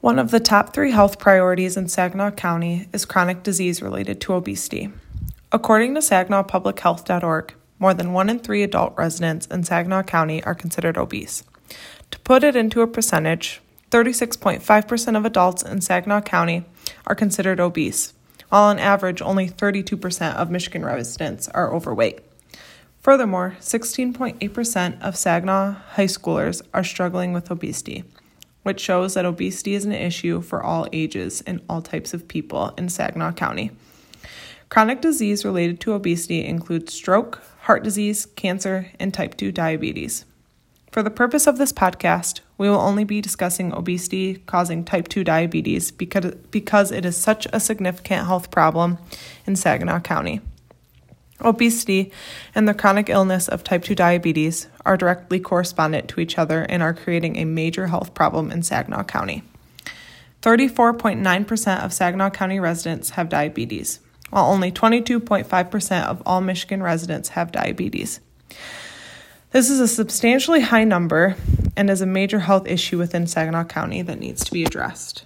One of the top three health priorities in Saginaw County is chronic disease related to obesity. According to SaginawPublicHealth.org, more than one in three adult residents in Saginaw County are considered obese. To put it into a percentage, 36.5% of adults in Saginaw County are considered obese, while on average only 32% of Michigan residents are overweight. Furthermore, 16.8% of Saginaw high schoolers are struggling with obesity, which shows that obesity is an issue for all ages and all types of people in Saginaw County. Chronic disease related to obesity includes stroke, heart disease, cancer, and type 2 diabetes. For the purpose of this podcast, we will only be discussing obesity causing type 2 diabetes because, because it is such a significant health problem in Saginaw County. Obesity and the chronic illness of type 2 diabetes are directly correspondent to each other and are creating a major health problem in Saginaw County. 34.9% of Saginaw County residents have diabetes, while only 22.5% of all Michigan residents have diabetes. This is a substantially high number and is a major health issue within Saginaw County that needs to be addressed.